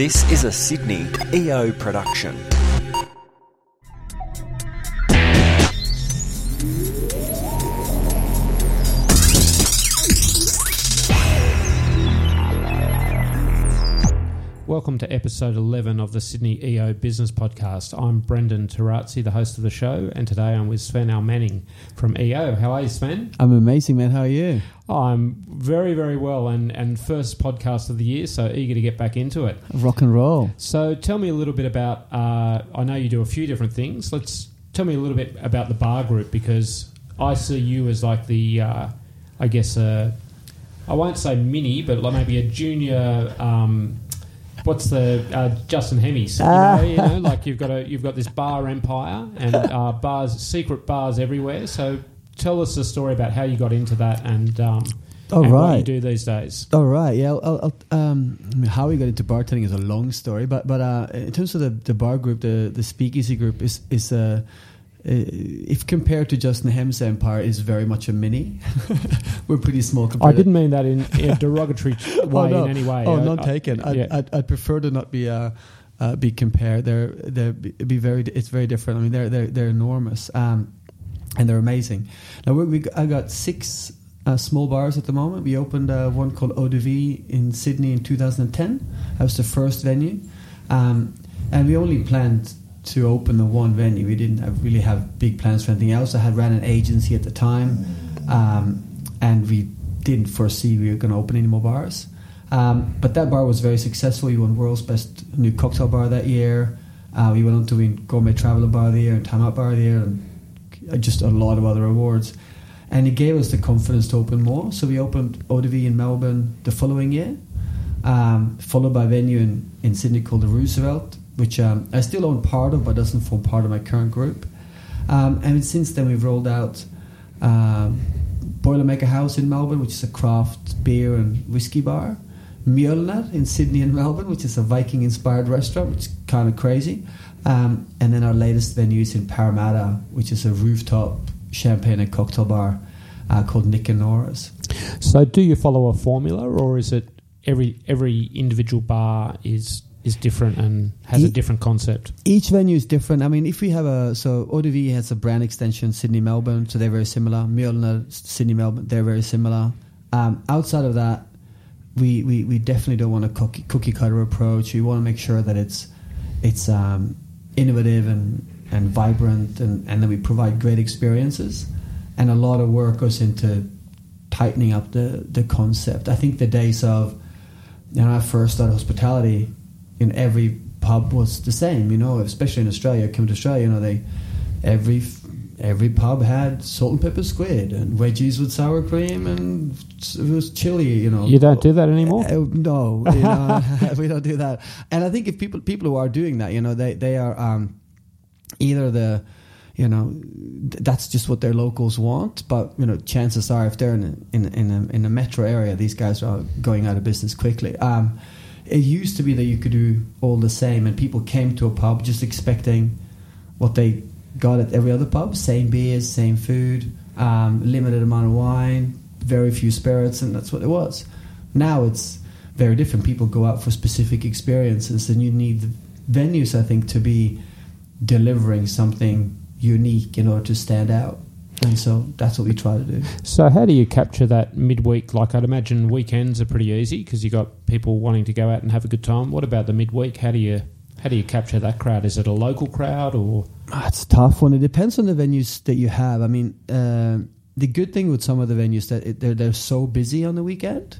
This is a Sydney EO production. Welcome to episode 11 of the Sydney EO Business Podcast. I'm Brendan Tarazzi, the host of the show, and today I'm with Sven Almenning from EO. How are you, Sven? I'm amazing, man. How are you? I'm very, very well, and, and first podcast of the year, so eager to get back into it. Rock and roll. So tell me a little bit about, uh, I know you do a few different things. Let's tell me a little bit about the bar group because I see you as like the, uh, I guess, uh, I won't say mini, but like maybe a junior. Um, what's the uh, Justin Hemmes? You know, you know, like you've got a you've got this bar empire and uh, bars, secret bars everywhere. So tell us the story about how you got into that and, um, All and what right. you do these days. All right. Yeah. I'll, I'll, um, how we got into bartending is a long story, but but uh, in terms of the, the bar group, the the speakeasy group is is uh, uh, if compared to Justin Hemmes' empire, is very much a mini. We're pretty small. Compared I didn't mean that in, in a derogatory way oh, no. in any way. Oh, I- not I- taken. I'd, yeah. I'd, I'd prefer to not be uh, uh, be compared. They're they're be be very. It's very different. I mean, they're they're they're enormous, um, and they're amazing. Now we, we I got six uh, small bars at the moment. We opened uh, one called Eau de Vie in Sydney in 2010. That was the first venue, um, and we only planned to open the one venue. We didn't have, really have big plans for anything else. I had ran an agency at the time, um, and we didn't foresee we were going to open any more bars. Um, but that bar was very successful. We won World's Best New Cocktail Bar that year. Uh, we went on to win Gourmet Traveler Bar of the Year and Time Out Bar of the Year, and just a lot of other awards. And it gave us the confidence to open more. So we opened Vie in Melbourne the following year, um, followed by a venue in, in Sydney called the Roosevelt, which um, I still own part of, but doesn't form part of my current group. Um, and since then, we've rolled out um, Boilermaker House in Melbourne, which is a craft beer and whiskey bar. Mjolnir in Sydney and Melbourne, which is a Viking-inspired restaurant, which is kind of crazy. Um, and then our latest venue is in Parramatta, which is a rooftop champagne and cocktail bar uh, called Nick and Nora's. So, do you follow a formula, or is it every every individual bar is is different and has a different concept? Each venue is different. I mean, if we have a so Vie has a brand extension Sydney Melbourne, so they're very similar. Mjolnir Sydney Melbourne, they're very similar. Um, outside of that, we, we, we definitely don't want a cookie, cookie cutter approach. We want to make sure that it's it's um, innovative and, and vibrant, and, and then we provide great experiences. And a lot of work goes into tightening up the, the concept. I think the days of you know, I first started hospitality, in every pub was the same. You know, especially in Australia. I came to Australia, you know, they every every pub had salt and pepper squid and wedgies with sour cream and it was chili. You know, You don't do that anymore. uh, no, you know, we don't do that. And I think if people people who are doing that, you know, they they are um, either the you know th- that's just what their locals want. But you know, chances are if they're in a, in a, in a, in a metro area, these guys are going out of business quickly. Um, it used to be that you could do all the same, and people came to a pub just expecting what they got at every other pub: same beers, same food, um, limited amount of wine, very few spirits, and that's what it was. Now it's very different. People go out for specific experiences, and you need venues, I think, to be delivering something unique in order to stand out. And so that's what we try to do. So, how do you capture that midweek? Like, I'd imagine weekends are pretty easy because you've got people wanting to go out and have a good time. What about the midweek? How do you how do you capture that crowd? Is it a local crowd or Ah, It's a tough one. It depends on the venues that you have. I mean, uh, the good thing with some of the venues that it, they're they're so busy on the weekend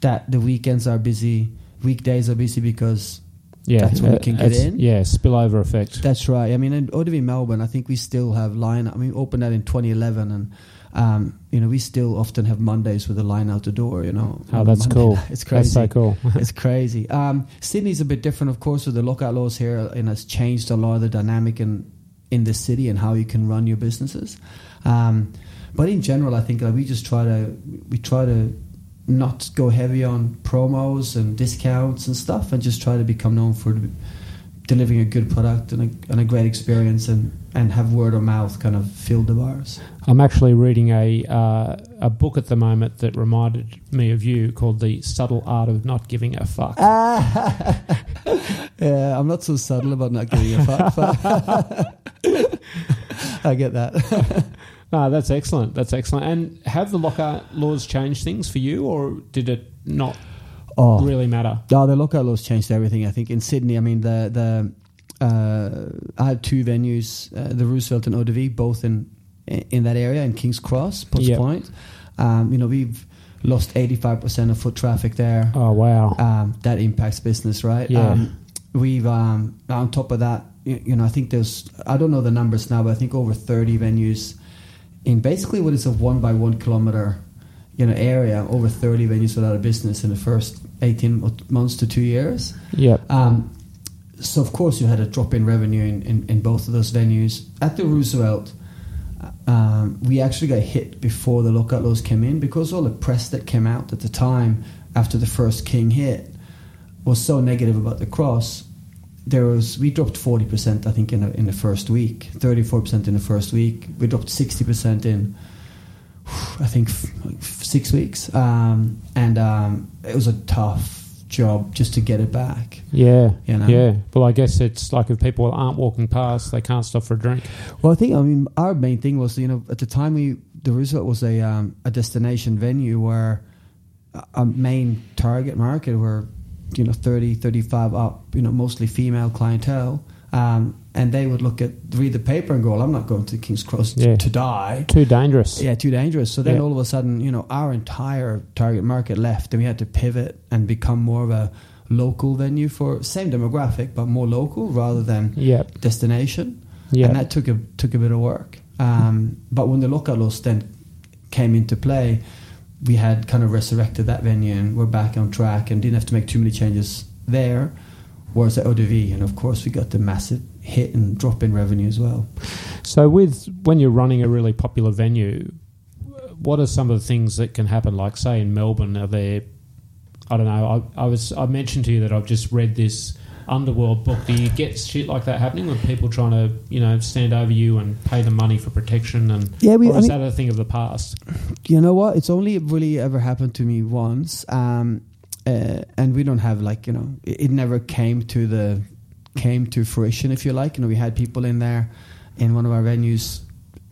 that the weekends are busy, weekdays are busy because yeah, That's when you can get in? Yeah, spillover effect. That's right. I mean, in Vie Melbourne, I think we still have line. I mean, we opened that in 2011, and um, you know, we still often have Mondays with a line out the door. You know, Oh, that's Monday. cool. It's crazy. That's so cool. it's crazy. Um, Sydney's a bit different, of course, with the lockout laws here, and has changed a lot of the dynamic in in the city and how you can run your businesses. Um, but in general, I think like, we just try to we try to not go heavy on promos and discounts and stuff, and just try to become known for delivering a good product and a, and a great experience, and and have word of mouth kind of fill the bars. I'm actually reading a uh, a book at the moment that reminded me of you called The Subtle Art of Not Giving a Fuck. Yeah, I'm not so subtle about not giving a fuck. But I get that. No, that's excellent. That's excellent. And have the lockout laws changed things for you, or did it not Oh, really matter? No, the lockout laws changed everything. I think in Sydney, I mean the the uh, I have two venues, uh, the Roosevelt and ODV, both in in that area in Kings Cross, Potts Yep. Point. Um, you know, we've lost eighty five percent of foot traffic there. Oh wow. Um, that impacts business, right? Yeah. Um, we've um, on top of that, you, you know, I think there's I don't know the numbers now, but I think over thirty venues in basically what is a one by one kilometer you know area over 30 venues without a business in the first 18 months to two years Yep. um, so of course you had a drop in revenue in, in, in both of those venues at the roosevelt um, we actually got hit before the lockout laws came in because all the press that came out at the time after the first king hit was so negative about the cross there was we dropped 40% i think in, a, in the first week 34% in the first week we dropped 60% in i think six weeks um, and um, it was a tough job just to get it back Yeah. You know? Yeah. Well, I guess it's like if people aren't walking past, they can't stop for a drink. well i think i mean our main thing was you know at the time we the Roosevelt was a, um, a destination venue where a- a main target market were you know 30 35 up you know mostly female clientele um, and they would look at read the paper and go well i'm not going to king's cross Yeah. to die Too dangerous. yeah too dangerous so then Yeah. all of a sudden you know our entire target market left and we had to pivot and become more of a local venue for same demographic but more local rather than Yep. destination Yeah. and that took a took a bit of work. Um, but when the laws then came into play, we had kind of resurrected that venue and we're back on track and didn't have to make too many changes there. Whereas at ODV, and of course, we got the massive hit and drop in revenue as well. So, with when you're running a really popular venue, what are some of the things that can happen? Like, say in Melbourne, are there? I don't know. I, I was I mentioned to you that I've just read this underworld book. Do you get shit like that happening with people trying to you know stand over you and pay the money for protection and Yeah, we- or I is mean- that a thing of the past? You know what? It's only really ever happened to me once, um, uh, and we don't have like you know, it, it never came to the came to fruition, if you like. You know, we had people in there in one of our venues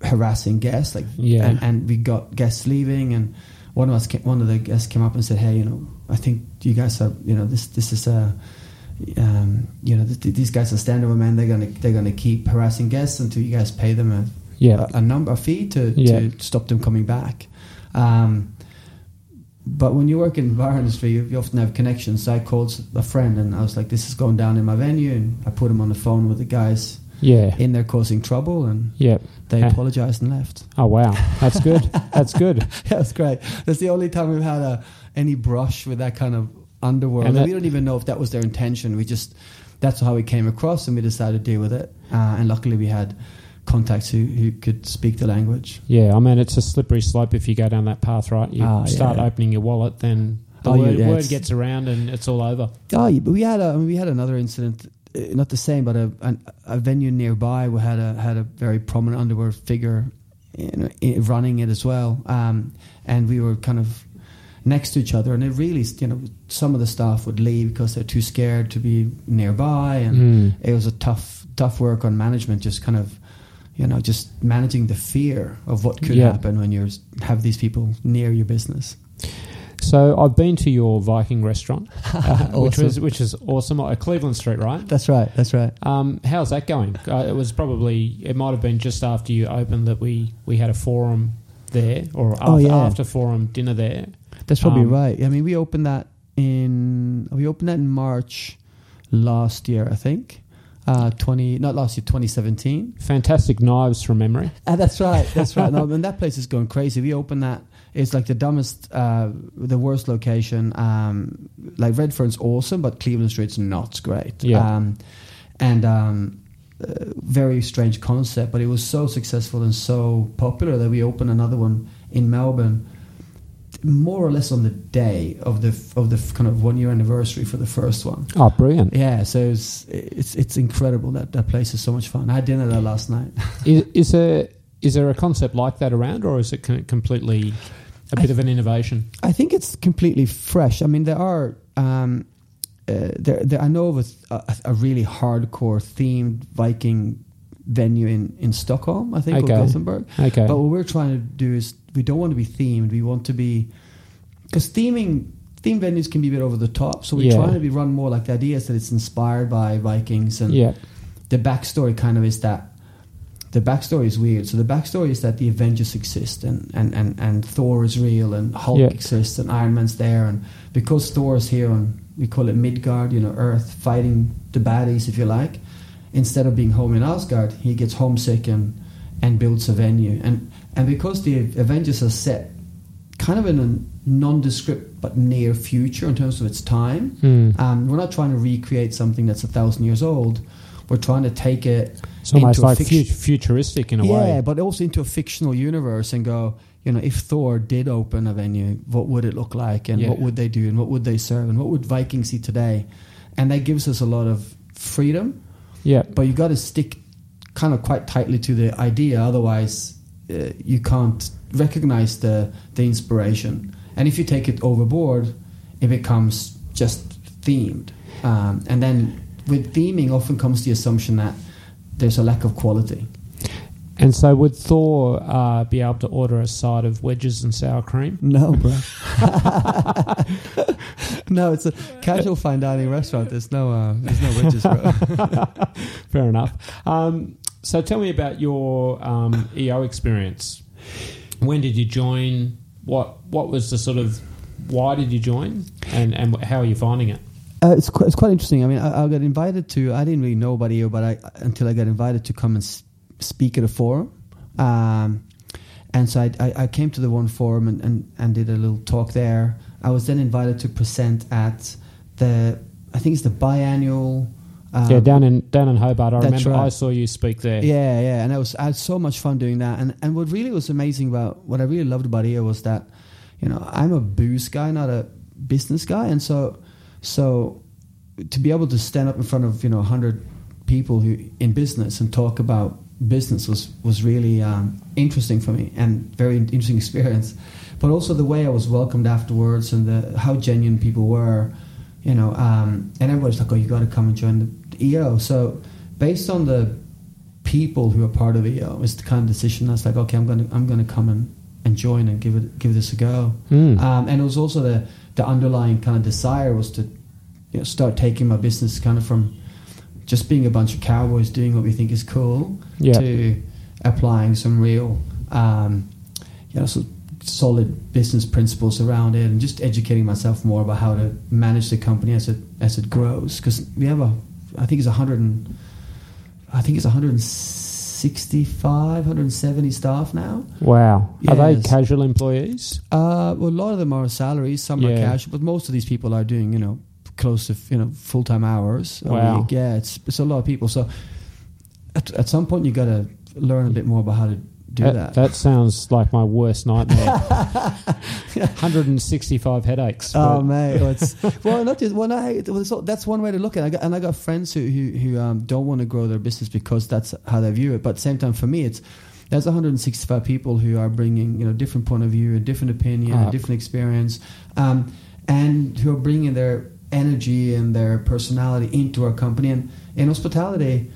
harassing guests, like Yeah. and, and we got guests leaving, and one of us, came, one of the guests came up and said, "Hey, you know, I think you guys are, you know, this this is a." Um, you know, th- th- these guys are standover men. They're gonna they're gonna keep harassing guests until you guys pay them a Yeah. a, a number a fee to, Yeah. to stop them coming back. Um, but when you work in the bar industry, you, you often have connections. So I called a friend and I was like, "This is going down in my venue," and I put him on the phone with the guys Yeah. in there causing trouble, and Yeah. they Yeah. apologized and left. Oh wow, that's good. that's good. yeah, that's great. That's the only time we've had a, any brush with that kind of underworld. That- we don't even know if that was their intention. We just that's how we came across, and we decided to deal with it. Uh, and luckily, we had contacts who, who could speak the language. Yeah, I mean it's a slippery slope if you go down that path, right? You Ah, start yeah. opening your wallet, then the Oh, word, yeah, word gets around and it's all over. Oh, yeah, but we had a I mean, we had another incident, uh, not the same, but a an, a venue nearby. We had a had a very prominent underworld figure in, in, running it as well, um, and we were kind of next to each other, and it really, you know, some of the staff would leave because they're too scared to be nearby, and Mm. it was a tough tough work on management, just kind of. You know, just managing the fear of what could Yeah. happen when you have these people near your business. So I've been to your Viking restaurant, uh, which was which is awesome at Cleveland Street, right? That's right. That's right. Um, how's that going? Uh, it was probably it might have been just after you opened that we we had a forum there, or after, Oh, yeah. after forum dinner there. That's probably Um, right. I mean, we opened that in we opened that in March last year, I think. Uh, twenty not last year, twenty seventeen. Fantastic knives from memory. Uh, that's right. That's right. No, and that place is going crazy. We opened that. It's like the dumbest, uh, the worst location. Um, like Redfern's awesome, but Cleveland Street's not great. Yeah. Um, and um, uh, very strange concept, but it was so successful and so popular that we opened another one in Melbourne, more or less on the day of the of the kind of one year anniversary for the first one. Oh, brilliant! Yeah, so it's it's it's incredible that that place is so much fun. I had dinner there last night. Is, is there is there a concept like that around, or is it completely a bit of an innovation? I think it's completely fresh. I mean, there are um, uh, there, there, I know of a, a, a really hardcore themed Viking venue in, in Stockholm, I think, Okay. or Gothenburg. Okay. But what we're trying to do is we don't want to be themed. We want to be because theming theme venues can be a bit over the top. So we're Yeah. trying to be run more like the idea is that it's inspired by Vikings and yeah. the backstory kind of is that the backstory is weird. So the backstory is that the Avengers exist and, and, and, and Thor is real and Hulk Yeah. exists and Iron Man's there and because Thor is here and we call it Midgard, you know, Earth fighting the baddies if you like, instead of being home in Asgard, he gets homesick and and builds a venue. And and because the Avengers are set kind of in a nondescript but near future in terms of its time, Mm. um, we're not trying to recreate something that's a thousand years old. We're trying to take it It's almost into a like futuristic in a yeah, way. Yeah, but also into a fictional universe and go, you know, if Thor did open a venue, what would it look like, and Yeah. what would they do, and what would they serve, and what would Vikings see today? And that gives us a lot of freedom, Yeah. but you got to stick kind of quite tightly to the idea, otherwise uh, you can't recognize the the inspiration. And if you take it overboard, it becomes just themed. Um, and then with theming, often comes the assumption that there's a lack of quality. And so would Thor uh, be able to order a side of wedges and sour cream? No, bro. no, it's a casual fine dining restaurant. There's no, uh, there's no bro. Fair enough. Um, so tell me about your um, EO experience. When did you join? What What was the sort of why did you join, and and how are you finding it? Uh, it's quite, it's quite interesting. I mean, I, I got invited to. I didn't really know about EO, but I until I got invited to come and s- speak at a forum. Um, and so I, I, I came to the one forum and, and, and did a little talk there. I was then invited to present at the I think it's the biannual. Um, yeah, down in down in Hobart, I remember right. I saw you speak there. Yeah, yeah, and I was I had so much fun doing that. And and what really was amazing about what I really loved about EO was that, you know, I'm a booze guy, not a business guy, and so so to be able to stand up in front of you know hundred people who in business and talk about business was was really um, interesting for me and very interesting experience. But also the way I was welcomed afterwards and the how genuine people were, you know, um, and everybody's like, "Oh, you got to come and join the EO." So based on the people who are part of the EO, it's the kind of decision that's like, okay, I'm gonna I'm gonna come and, and join and give it give this a go. Mm. Um, and it was also the the underlying kind of desire was to you know, start taking my business kind of from just being a bunch of cowboys doing what we think is cool Yeah. to applying some real um, you know so solid business principles around it and just educating myself more about how to manage the company as it as it grows because we have a I think it's a hundred and I think it's 165 170 staff now Wow, are they casual employees? uh, well, a lot of them are salaries, some are Yeah. casual, but most of these people are doing, you know, close to you know full time hours. Wow. week. Yeah, it's it's a lot of people. So at, at some point, you got to learn a bit more about how to do that. that sounds like my worst nightmare. 165 headaches. Oh mate, well, it's, well not just well, no, well, that's one way to look at it. I got, and I got friends who who, who um, don't want to grow their business because that's how they view it. But same time, for me, it's there's 165 people who are bringing you know different point of view, a different opinion, a different experience, um, and who are bringing their energy and their personality into our company. And in hospitality,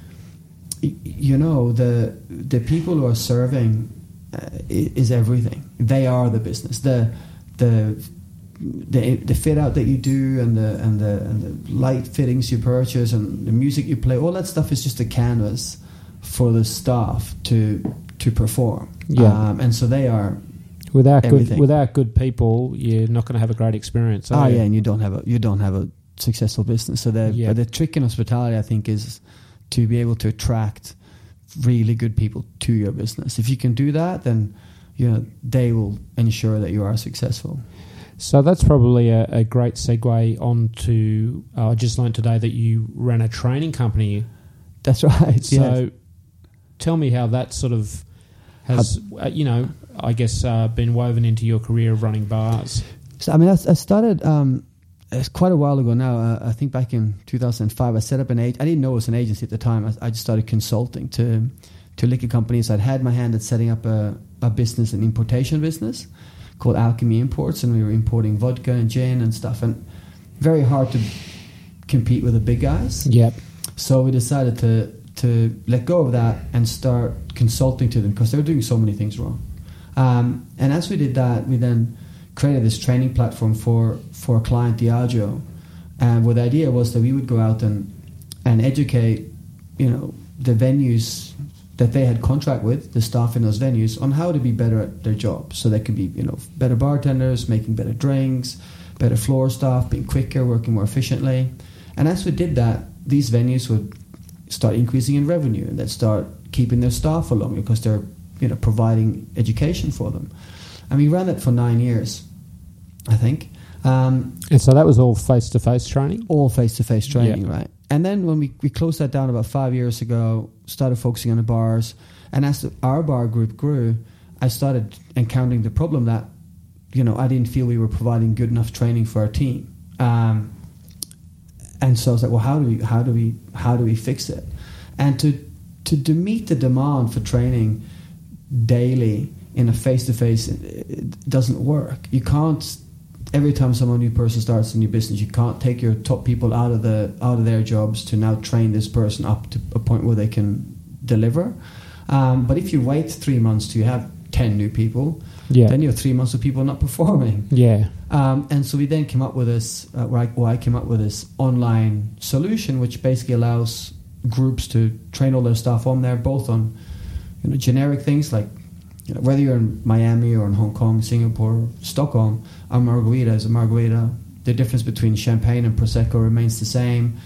you know the the people who are serving uh, is everything. They are the business. The the the the fit out that you do and the and the and the light fittings you purchase and the music you play, all that stuff is just a canvas for the staff to to perform. Yeah. Um, and so they are. without good without good people, you're not going to have a great experience. Oh you? yeah, and you don't have a you don't have a successful business. So the Yeah. the trick in hospitality, I think, is to be able to attract really good people to your business. If you can do that, then you know they will ensure that you are successful. So that's probably a, a great segue on to. Uh, I just learned today that you ran a training company. That's right. So yes. tell me how that sort of has, uh, you know, I guess uh, been woven into your career of running bars. So I mean, I, I started um, it's quite a while ago now. Uh, I think back in 2005, I set up an age. I didn't know it was an agency at the time. I, I just started consulting to to liquor companies. I'd had my hand at setting up a, a business, an importation business called Alchemy Imports, and we were importing vodka and gin and stuff. And very hard to compete with the big guys. Yep. So we decided to to let go of that and start consulting to them because they were doing so many things wrong. Um, and as we did that, we then created this training platform for for a client, Diageo, and what the idea was that we would go out and and educate, you know, the venues that they had contract with, the staff in those venues, on how to be better at their job. So they could be, you know, better bartenders, making better drinks, better floor staff, being quicker, working more efficiently. And as we did that, these venues would start increasing in revenue and they'd start keeping their staff longer because they're, you know, providing education for them. And we ran it for nine years, I think. Um, And so that was all face to face training. all face to face training, Yeah. right? And then when we, we closed that down about five years ago, started focusing on the bars, and as the, our bar group grew, I started encountering the problem that, you know, I didn't feel we were providing good enough training for our team. Um, and so I was like, well, how do we, how do we, how do we fix it? And to, to, to meet the demand for training daily in a face to face, it doesn't work. You can't every time someone new person starts a new business, you can't take your top people out of the out of their jobs to now train this person up to a point where they can deliver. Um, but if you wait three months to have ten new people, Yeah. then you have three months of people not performing. Yeah. Um, and so we then came up with this, uh, where, I, where I came up with this online solution, which basically allows groups to train all their staff on there, both on you know generic things like you know, whether you're in Miami or in Hong Kong, Singapore, Stockholm, a margarita is a margarita. The difference between champagne and prosecco remains the same.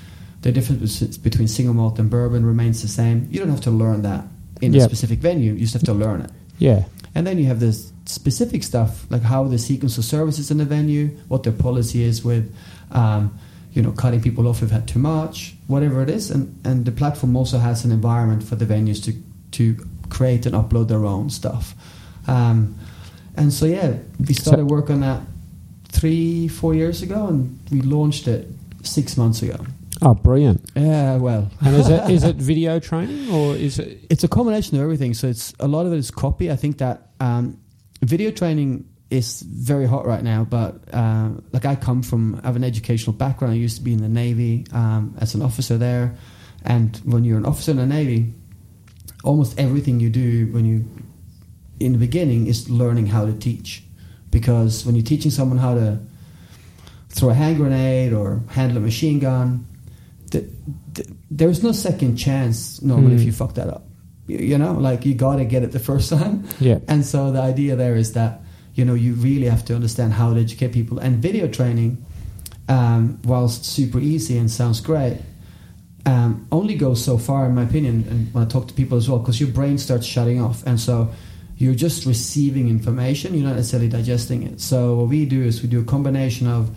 The difference between single malt and bourbon remains the same. You don't have to learn that in a specific venue. You just have to learn it. Yeah. And then you have this specific stuff, like how the sequence of services in the venue, what their policy is with, um, you know, cutting people off who've had too much, whatever it is. And, and the platform also has an environment for the venues to, to create and upload their own stuff. Um, and so, yeah, we started work on that three, four years ago, and we launched it six months ago. Oh, brilliant. Yeah, well. And is it is it video training or is it? it's a combination of everything. So it's a lot of it is copy. I think that um, video training is very hot right now. But uh, like I come from, I have an educational background. I used to be in the Navy um, as an officer there, and when you're an officer in the Navy, almost everything you do when you in the beginning is learning how to teach, because when you're teaching someone how to throw a hand grenade or handle a machine gun, th- th- there's no second chance normally if Hmm. you fuck that up. You, you know, like you got to get it the first time. Yeah. And so the idea there is that you know you really have to understand how to educate people. And video training, um, whilst super easy and sounds great, um, only goes so far, in my opinion. And when I talk to people as well, because your brain starts shutting off, and so you're just receiving information. You're not necessarily digesting it. So what we do is we do a combination of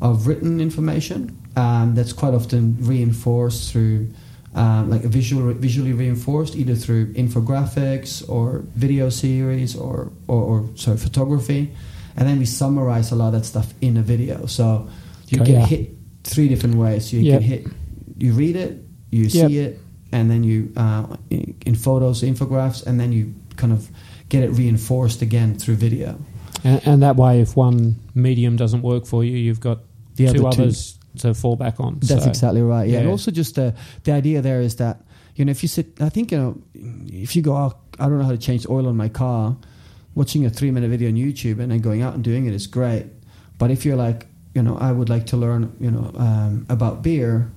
of written information um, that's quite often reinforced through um, like a visual visually reinforced either through infographics or video series or, or, or sorry photography and then we summarize a lot of that stuff in a video so you Okay, can yeah. hit three different ways you Yep. can hit you read it you Yep. see it and then you uh, in in photos infographs and then you kind of get it reinforced again through video And, and that way, if one medium doesn't work for you, you've got The two other two. to fall back on. That's So, exactly right. Yeah. and also just the the idea there is that you know if you sit, I think you know if you go out, I don't know how to change oil on my car. Watching a three minute video on YouTube and then going out and doing it is great. But if you're like, you know, I would like to learn, you know, um, about beer.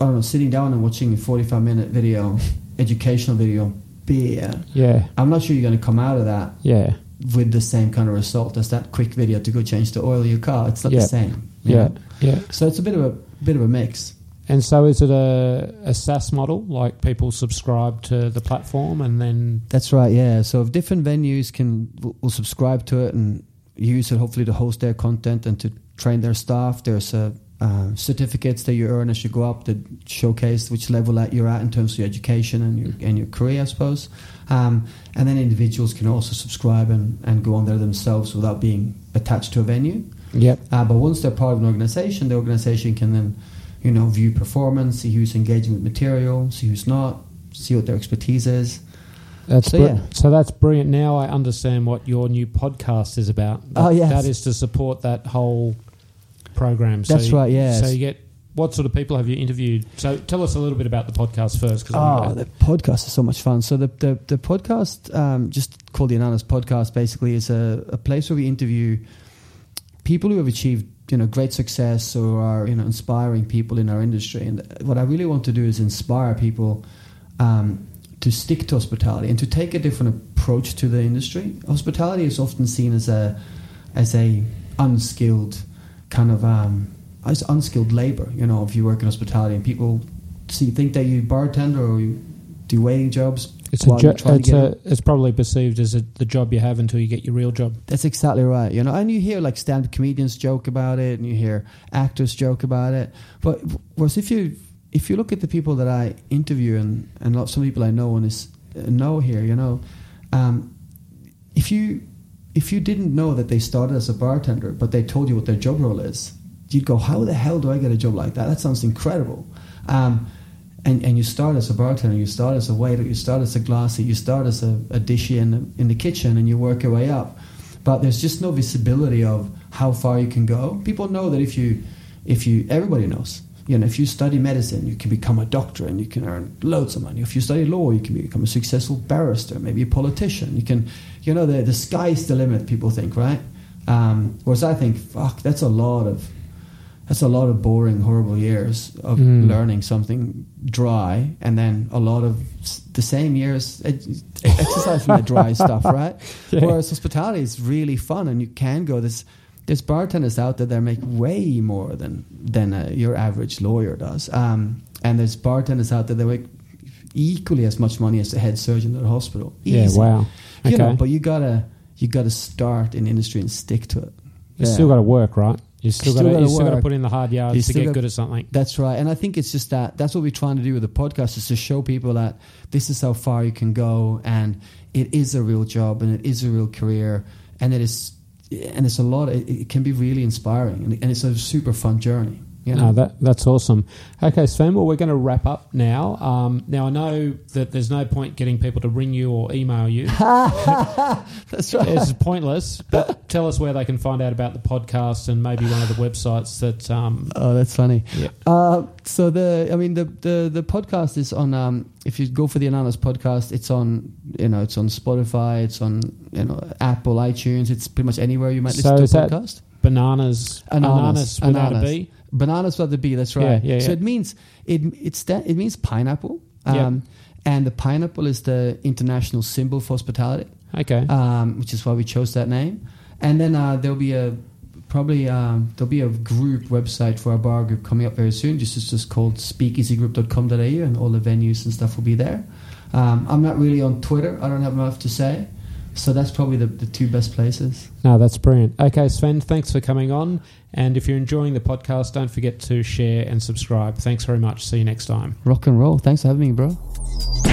I don't know, sitting down and watching a 45 minute video, educational video, beer. Yeah. I'm not sure you're going to come out of that Yeah. with the same kind of result as that quick video to go change the oil of your car. It's not Yeah. the same. Yeah. know? Yeah. So it's a bit of a bit of a mix. And so, is it a, a SaaS model? Like people subscribe to the platform and then That's right, yeah. So if different venues can will, will subscribe to it and use it, hopefully to host their content and to train their staff. There's uh, uh, certificates that you earn as you go up that showcase which level that you're at in terms of your education and your and your career, I suppose. Um, and then individuals can also subscribe and, and go on there themselves without being attached to a venue. Yep. Uh, but once they're part of an organization, the organization can then, you know, view performance, see who's engaging with material, see who's not, see what their expertise is. That's So, br- yeah. so that's brilliant. Now I understand what your new podcast is about. That, Oh, yes. that is to support that whole program. So That's you- right, yes. So you get what sort of people have you interviewed? So tell us a little bit about the podcast first. Cause Oh, I'm- the podcast is so much fun. So the the, the podcast, um, just called the Ananas Podcast, basically is a, a place where we interview people who have achieved you know great success or are you know inspiring people in our industry. And what I really want to do is inspire people um, to stick to hospitality and to take a different approach to the industry. Hospitality is often seen as a as a unskilled kind of um, as unskilled labor. You know, if you work in hospitality and people see think that you bartender or you do waiting jobs. it's, a jo- it's, a, it's probably perceived as a, the job you have until you get your real job. That's exactly right. You know, and you hear like stand-up comedians joke about it, and you hear actors joke about it. But whereas if you if you look at the people that I interview and and lot, some people I know and is uh, know here, you know, um, if you if you didn't know that they started as a bartender, but they told you what their job role is, you'd go, "How the hell do I get a job like that? That sounds incredible." Um, and, and you start as a bartender, you start as a waiter, you start as a glassy, you start as a, a dishy in in the kitchen, and you work your way up. But there's just no visibility of how far you can go. People know that if you, if you, everybody knows. You know, if you study medicine, you can become a doctor and you can earn loads of money. If you study law, you can become a successful barrister, maybe a politician. You can, you know, the the sky's the limit. People think, right? Um, whereas I think, fuck, that's a lot of that's a lot of boring, horrible years of Mm. learning something dry, and then a lot of the same years ex- exercising the dry stuff, right? Yeah. Whereas hospitality is really fun, and you can go. There's there's bartenders out there that make way more than than uh, your average lawyer does, um, and there's bartenders out there that make equally as much money as the head surgeon at a hospital. Yeah, Easy. wow. You know, Okay. but you gotta you gotta start in industry and stick to it. You Yeah. still got to work, right? You still Still got to gotta you still got to put in the hard yards You to get got- good at something. That's right, and I think it's just that that's what we're trying to do with the podcast is to show people that this is how far you can go, and it is a real job, and it is a real career, and it is, and it's a lot. It, it can be really inspiring, and, and it's a super fun journey. You know, No, that that's awesome. Okay, Sven. Well, we're going to wrap up now. Um, now I know that there's no point getting people to ring you or email you. that's right. it's pointless. But tell us where they can find out about the podcast and maybe one of the websites that. Um, Oh, that's funny. Yeah. Uh, so the, I mean, the, the the podcast is on. Um, if you go for the Ananas podcast, it's on. You know, it's on Spotify. It's on you know Apple, iTunes. It's pretty much anywhere you might So listen to a podcast. bananas, Ananas. bananas without Ananas. a B. Bananas without the B. That's right. Yeah, yeah, So yeah. it means it it's that it means pineapple. Yep. Um, and the pineapple is the international symbol for hospitality, Okay. um, which is why we chose that name. And then uh, there'll be a probably um, there'll be a group website for our bar group coming up very soon. Just it's just called speakeasygroup.com.au, and all the venues and stuff will be there. Um, I'm not really on Twitter. I don't have enough to say. So that's probably the, the two best places. No, that's brilliant. Okay, Sven, thanks for coming on. And if you're enjoying the podcast, don't forget to share and subscribe. Thanks very much. See you next time. Rock and roll. Thanks for having me, bro.